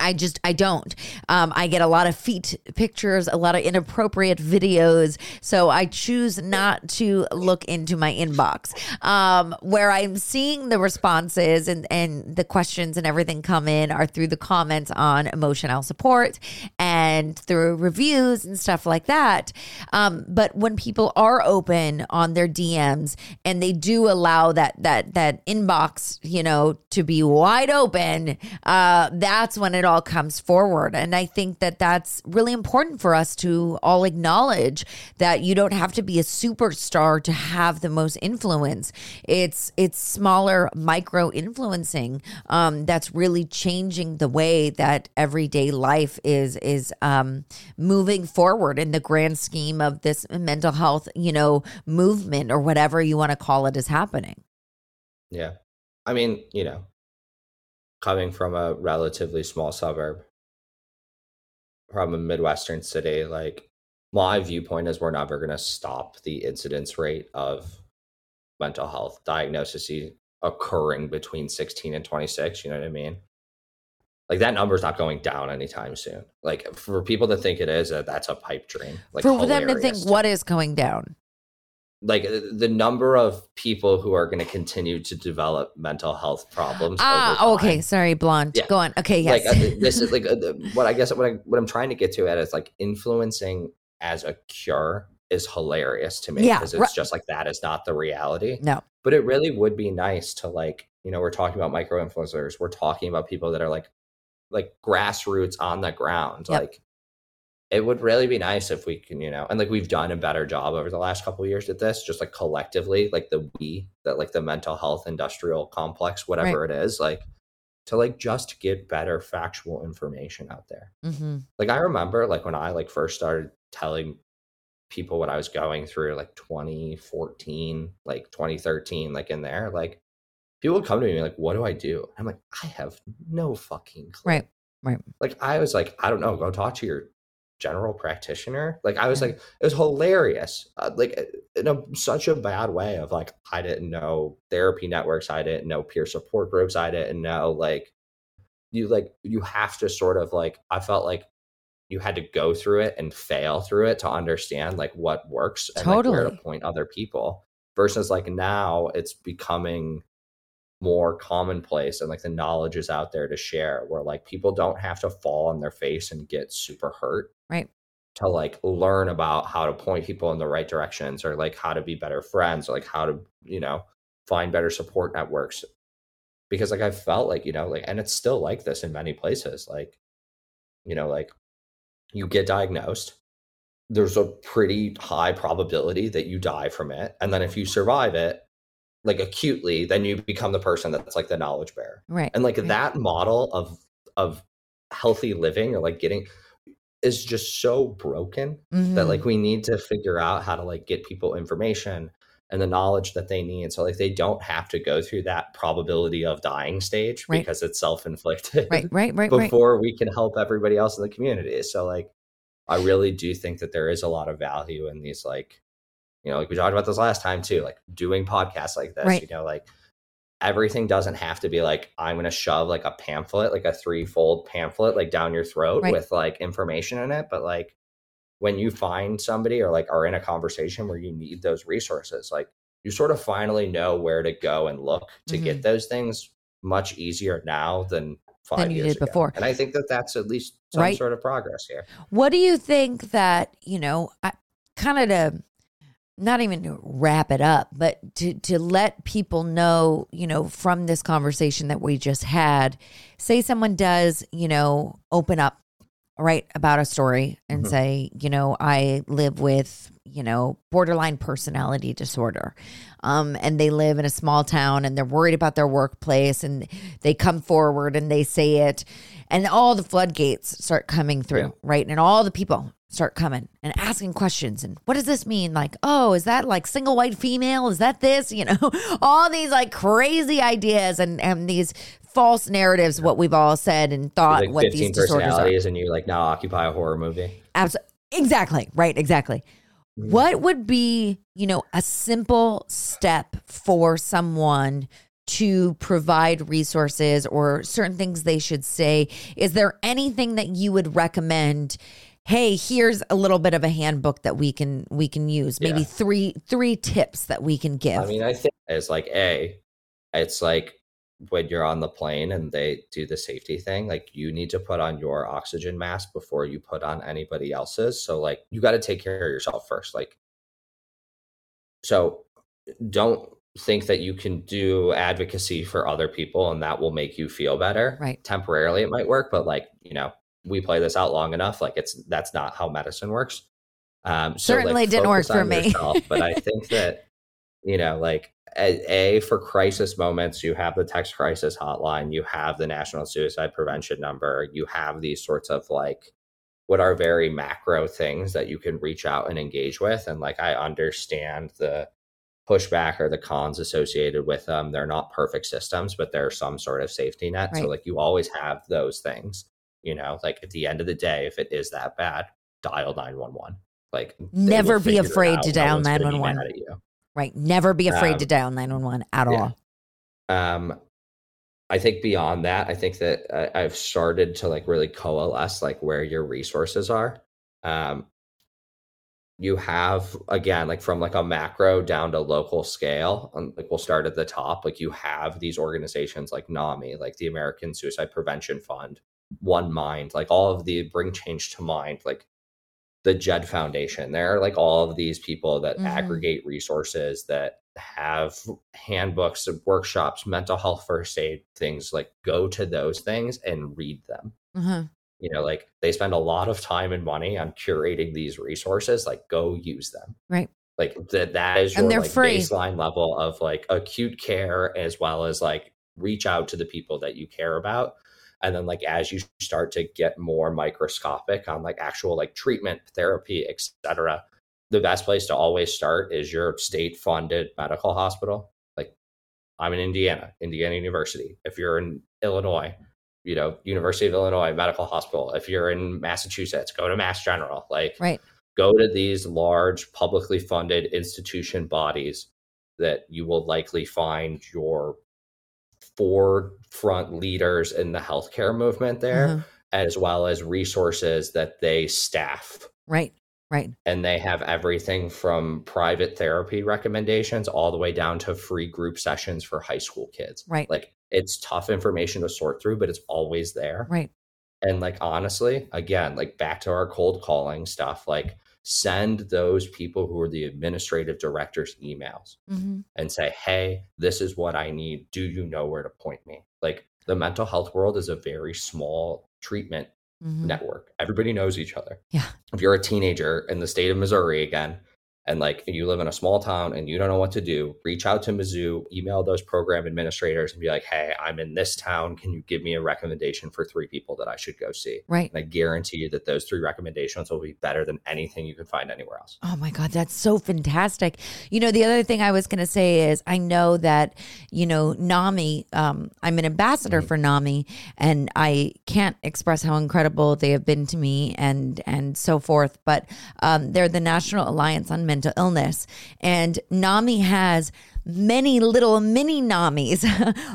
I, just I don't. Um, I get a lot of feet pictures, a lot of inappropriate videos, so I choose not to look into my inbox. Um, where I'm seeing the responses and and the questions and everything come in are through the comments on emotional support and through reviews and stuff like that. Um, but when people are open on their DMs and they do allow that that that inbox, you know, to be wide open, uh, that's when it all comes forward. And I think that that's really important for us to all acknowledge that you don't have to be a superstar to have the most influence. It's it's smaller micro influencing um, that's really changing the way that everyday life is is um, moving forward in the grand scheme of this mental health, you know, movement or whatever you want to call it is happening. Yeah. I mean, you know, coming from a relatively small suburb from a Midwestern city, like my viewpoint is we're never going to stop the incidence rate of mental health diagnoses occurring between 16 and 26. You know what I mean? Like that number's not going down anytime soon. Like for people to think it is, uh, that's a pipe dream. Like for them to think what is going down. Like uh, the number of people who are going to continue to develop mental health problems. Ah, okay. Sorry, blonde. Yeah. Go on. Okay, yes. Like uh, this is like uh, what I guess what I what I'm trying to get to at is like influencing as a cure is hilarious to me because ri- it's just like that is not the reality. no. But it really would be nice to like you know we're talking about micro influencers. We're talking about people that are like like grassroots on the ground. Yep. Like it would really be nice if we can you know and like we've done a better job over the last couple of years at this just like collectively like the we that like the mental health industrial complex whatever it is like to like just get better factual information out there hmm like i remember like when i like first started telling people what i was going through like 2014 like 2013 like in there like people would come to me like what do i do i'm like i have no fucking clue Right. Right. like i was like i don't know go talk to your general practitioner like i was like it was hilarious. Uh, like in a, such a bad way of like i didn't know therapy networks i didn't know peer support groups i didn't know like you like you have to sort of like i felt like you had to go through it and fail through it to understand like what works and like, where to point other people versus like now it's becoming more commonplace and like the knowledge is out there to share where like people don't have to fall on their face and get super hurt Right. to like learn about how to point people in the right directions or like how to be better friends or like how to you know find better support networks because like i felt like you know like and it's still like this in many places like you know like you get diagnosed there's a pretty high probability that you die from it and then if you survive it like acutely then you become the person that's like the knowledge bearer Right. and like Right. that model of of healthy living or like getting is just so broken that Mhm. like we need to figure out how to like get people information and the knowledge that they need so like they don't have to go through that probability of dying stage Right. because it's self-inflicted right, right, right, right. before we can help everybody else in the community so like i really do think that there is a lot of value in these like you know like we talked about this last time too like doing podcasts like this Right. you know like everything doesn't have to be like i'm going to shove like a pamphlet like a threefold pamphlet like down your throat Right. with like information in it but like when you find somebody or like are in a conversation where you need those resources like you sort of finally know where to go and look to Mm-hmm. get those things much easier now than five Than you years did ago. before. and i think that that's at least some Right. sort of progress here What do you think that, you know, I, kind of to not even to wrap it up, but to to let people know, you know, from this conversation that we just had, say someone does, you know, open up right about a story and Mhm. say, you know, I live with, you know, borderline personality disorder. Um, and they live in a small town and they're worried about their workplace and they come forward and they say it and all the floodgates start coming through, right? And all the people start coming and asking questions and what does this mean? Like, oh, is that like single white female? Is that this? <laughs> You know, all these like crazy ideas and and these false narratives, what we've all said and thought like what 15 these disorders are. and you like now occupy a horror movie Absolutely. Exactly. Right. Exactly. Mm. What would be, you know, a simple step for someone to provide resources or certain things they should say? Is there anything that you would recommend? Hey, here's a little bit of a handbook that we can we can use. Maybe Yeah. three three tips that we can give. I mean, I think it's like a, it's like when you're on the plane and they do the safety thing, like you need to put on your oxygen mask before you put on anybody else's. So like you got to take care of yourself first. Like, so don't think that you can do advocacy for other people and that will make you feel better. Right. Temporarily it might work, but like, you know, we play this out long enough. Like it's that's not how medicine works. Um, so, Certainly like, didn't work for me. yourself, but I <laughs> think that you know, like a, a for crisis moments, you have the text crisis hotline, you have the national suicide prevention number, you have these sorts of like what are very macro things that you can reach out and engage with. And like I understand the pushback or the cons associated with them. They're not perfect systems, but they're some sort of safety net. Right. So like you always have those things. You know, like at the end of the day, if it is that bad, dial 911. Like Never be afraid to dial one's gonna be 911. mad at you. right. Never be afraid Um, to dial 911 at yeah. all. um i think beyond that i think that I, i've started to like really coalesce like where your resources are um you have again like from like a macro down to local scale um, like we'll start at the top like you have these organizations like nami like the american suicide prevention fund one mind like all of the bring change to mind like the jed foundation there are like all of these people that Mhm. aggregate resources that have handbooks and workshops mental health first aid things like go to those things and read them Uh-huh. You know like they spend a lot of time and money on curating these resources like go use them Right. like that that is your like free. baseline level of like acute care as well as like reach out to the people that you care about and then like as you start to get more microscopic on like actual like treatment therapy etc the best place to always start is your state funded medical hospital like i'm in indiana indiana university if you're in illinois you know university of illinois medical hospital if you're in massachusetts go to mass general like Right. go to these large publicly funded institution bodies that you will likely find your forefront leaders in the healthcare movement there Uh-huh. as well as resources that they staff Right. Right. and they have everything from private therapy recommendations all the way down to free group sessions for high school kids Right. like it's tough information to sort through but it's always there Right. and like honestly, again, like back to our cold calling stuff, like send those people who are the administrative directors emails hmm and say, hey, this is what I need. Do you know where to point me? Like the mental health world is a very small treatment hmm network. Everybody knows each other. Yeah. If you're a teenager in the state of Missouri again, and like you live in a small town and you don't know what to do, reach out to Mizzou, email those program administrators and be like, hey, I'm in this town. Can you give me a recommendation for three people that I should go see? Right. And I guarantee you that those three recommendations will be better than anything you can find anywhere else. Oh my God, that's so fantastic. You know, the other thing I was going to say is I know that, you know, NAMI, um, I'm an ambassador for NAMI, and I can't express how incredible they have been to me and and so forth. But um, they're the National Alliance on Mental Illness, and NAMI has many little mini NAMIs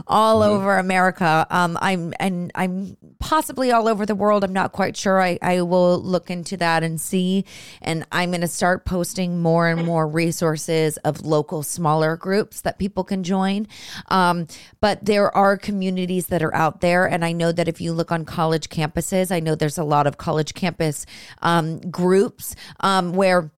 <laughs> all over America. Um, I'm and I'm possibly all over the world. I'm not quite sure. I, I will look into that and see. And I'm going to start posting more and more resources of local smaller groups that people can join. Um, but there are communities that are out there, and I know that if you look on college campuses, I know there's a lot of college campus um, groups um, where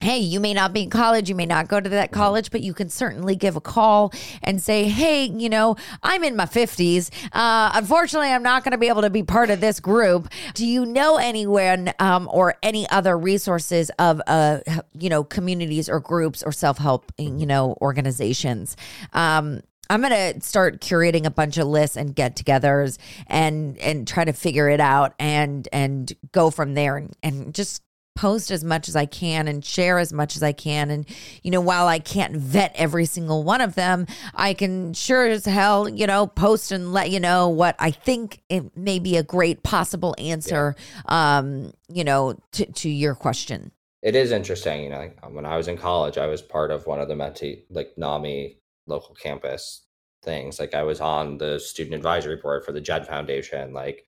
hey, you may not be in college, you may not go to that college, but you can certainly give a call and say, hey, you know, I'm in my 50s. Uh, unfortunately, I'm not going to be able to be part of this group. Do you know anyone um, or any other resources of, uh, you know, communities or groups or self help, you know, organizations? Um, I'm gonna start curating a bunch of lists and get-togethers and and try to figure it out and and go from there and, and just post as much as I can and share as much as I can. And, you know, while I can't vet every single one of them, I can sure as hell, you know, post and let you know what I think it may be a great possible answer, yeah. um, you know, to, to your question. It is interesting, you know, like when I was in college, I was part of one of the Menti, like NAMI local campus things. Like I was on the student advisory board for the JED Foundation. Like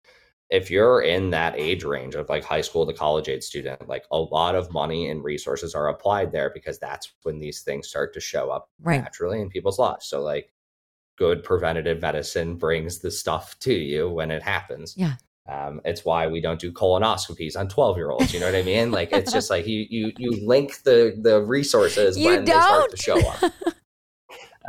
if you're in that age range of like high school to college age student, like a lot of money and resources are applied there because that's when these things start to show up right. naturally in people's lives. So like good preventative medicine brings the stuff to you when it happens. Yeah. Um, it's why we don't do colonoscopies on 12 year olds. You know what I mean? Like it's just like you you you link the the resources you when don't. they start to show up.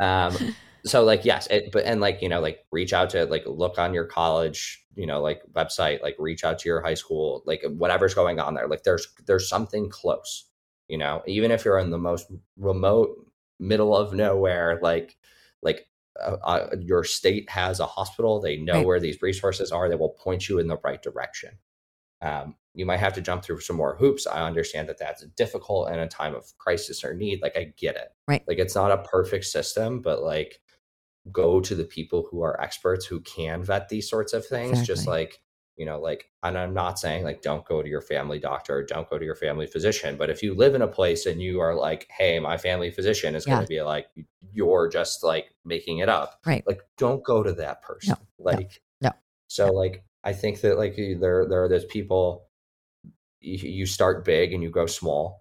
<laughs> um so like yes it, but and like you know like reach out to like look on your college you know like website like reach out to your high school like whatever's going on there. Like there's there's something close you know? Even if you're in the most remote middle of nowhere like like uh, uh, your state has a hospital they know right. where these resources are they will point you in the right direction. Um, you might have to jump through some more hoops. I understand that that's difficult in a time of crisis or need like i get it. Right. Like it's not a perfect system but like go to the people who are experts who can vet these sorts of things exactly. just like you know like and i'm not saying like don't go to your family doctor don't go to your family physician but if you live in a place and you are like hey my family physician is yeah. going to be like you're just like making it up right like don't go to that person no, like no, no. so no. like i think that like there there are those people you, you start big and you go small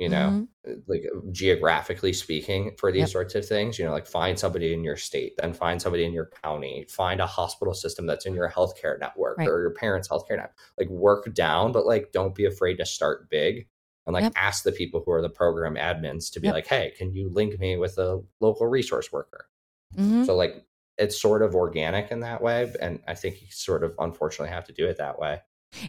you know mm-hmm. Uh, like uh, geographically speaking for these yep. sorts of things you know like find somebody in your state then find somebody in your county find a hospital system that's in your healthcare network right. or your parents healthcare network like work down but like don't be afraid to start big and like yep. ask the people who are the program admins to be yep. like hey can you link me with a local resource worker mm-hmm. so like it's sort of organic in that way and i think you sort of unfortunately have to do it that way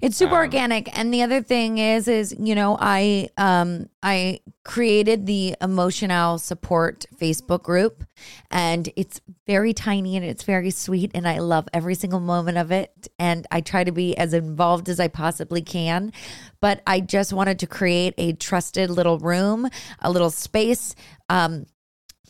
it's super um, organic. And the other thing is, is, you know, I, um, I created the emotional support Facebook group and it's very tiny and it's very sweet. And I love every single moment of it. And I try to be as involved as I possibly can. But I just wanted to create a trusted little room, a little space, um,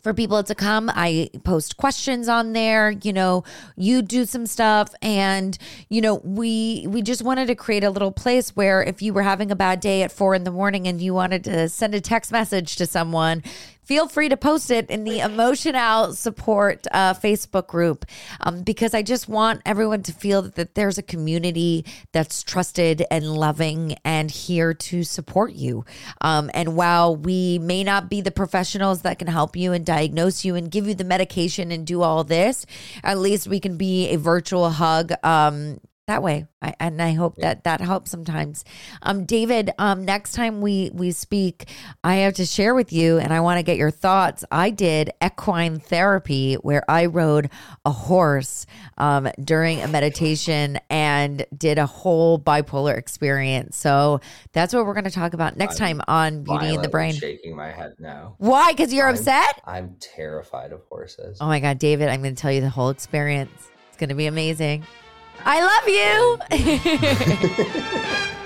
for people to come. I post questions on there, you know, you do some stuff and you know, we we just wanted to create a little place where if you were having a bad day at four in the morning and you wanted to send a text message to someone, feel free to post it in the emotional support uh, Facebook group um, because I just want everyone to feel that, that there's a community that's trusted and loving and here to support you. Um, and while we may not be the professionals that can help you and diagnose you and give you the medication and do all this, at least we can be a virtual hug. Um, that way. I, and I hope Yeah. that that helps sometimes. Um, David, um, next time we we speak, I have to share with you, and I want to get your thoughts. I did equine therapy where I rode a horse um, during a meditation and did a whole bipolar experience. So that's what we're going to talk about next I'm time on Beauty in the Brain. Shaking my head now. Why? Because you're I'm- upset? I'm terrified of horses. Oh my God, David, I'm going to tell you the whole experience. It's going to be amazing. I love you. <laughs> <laughs>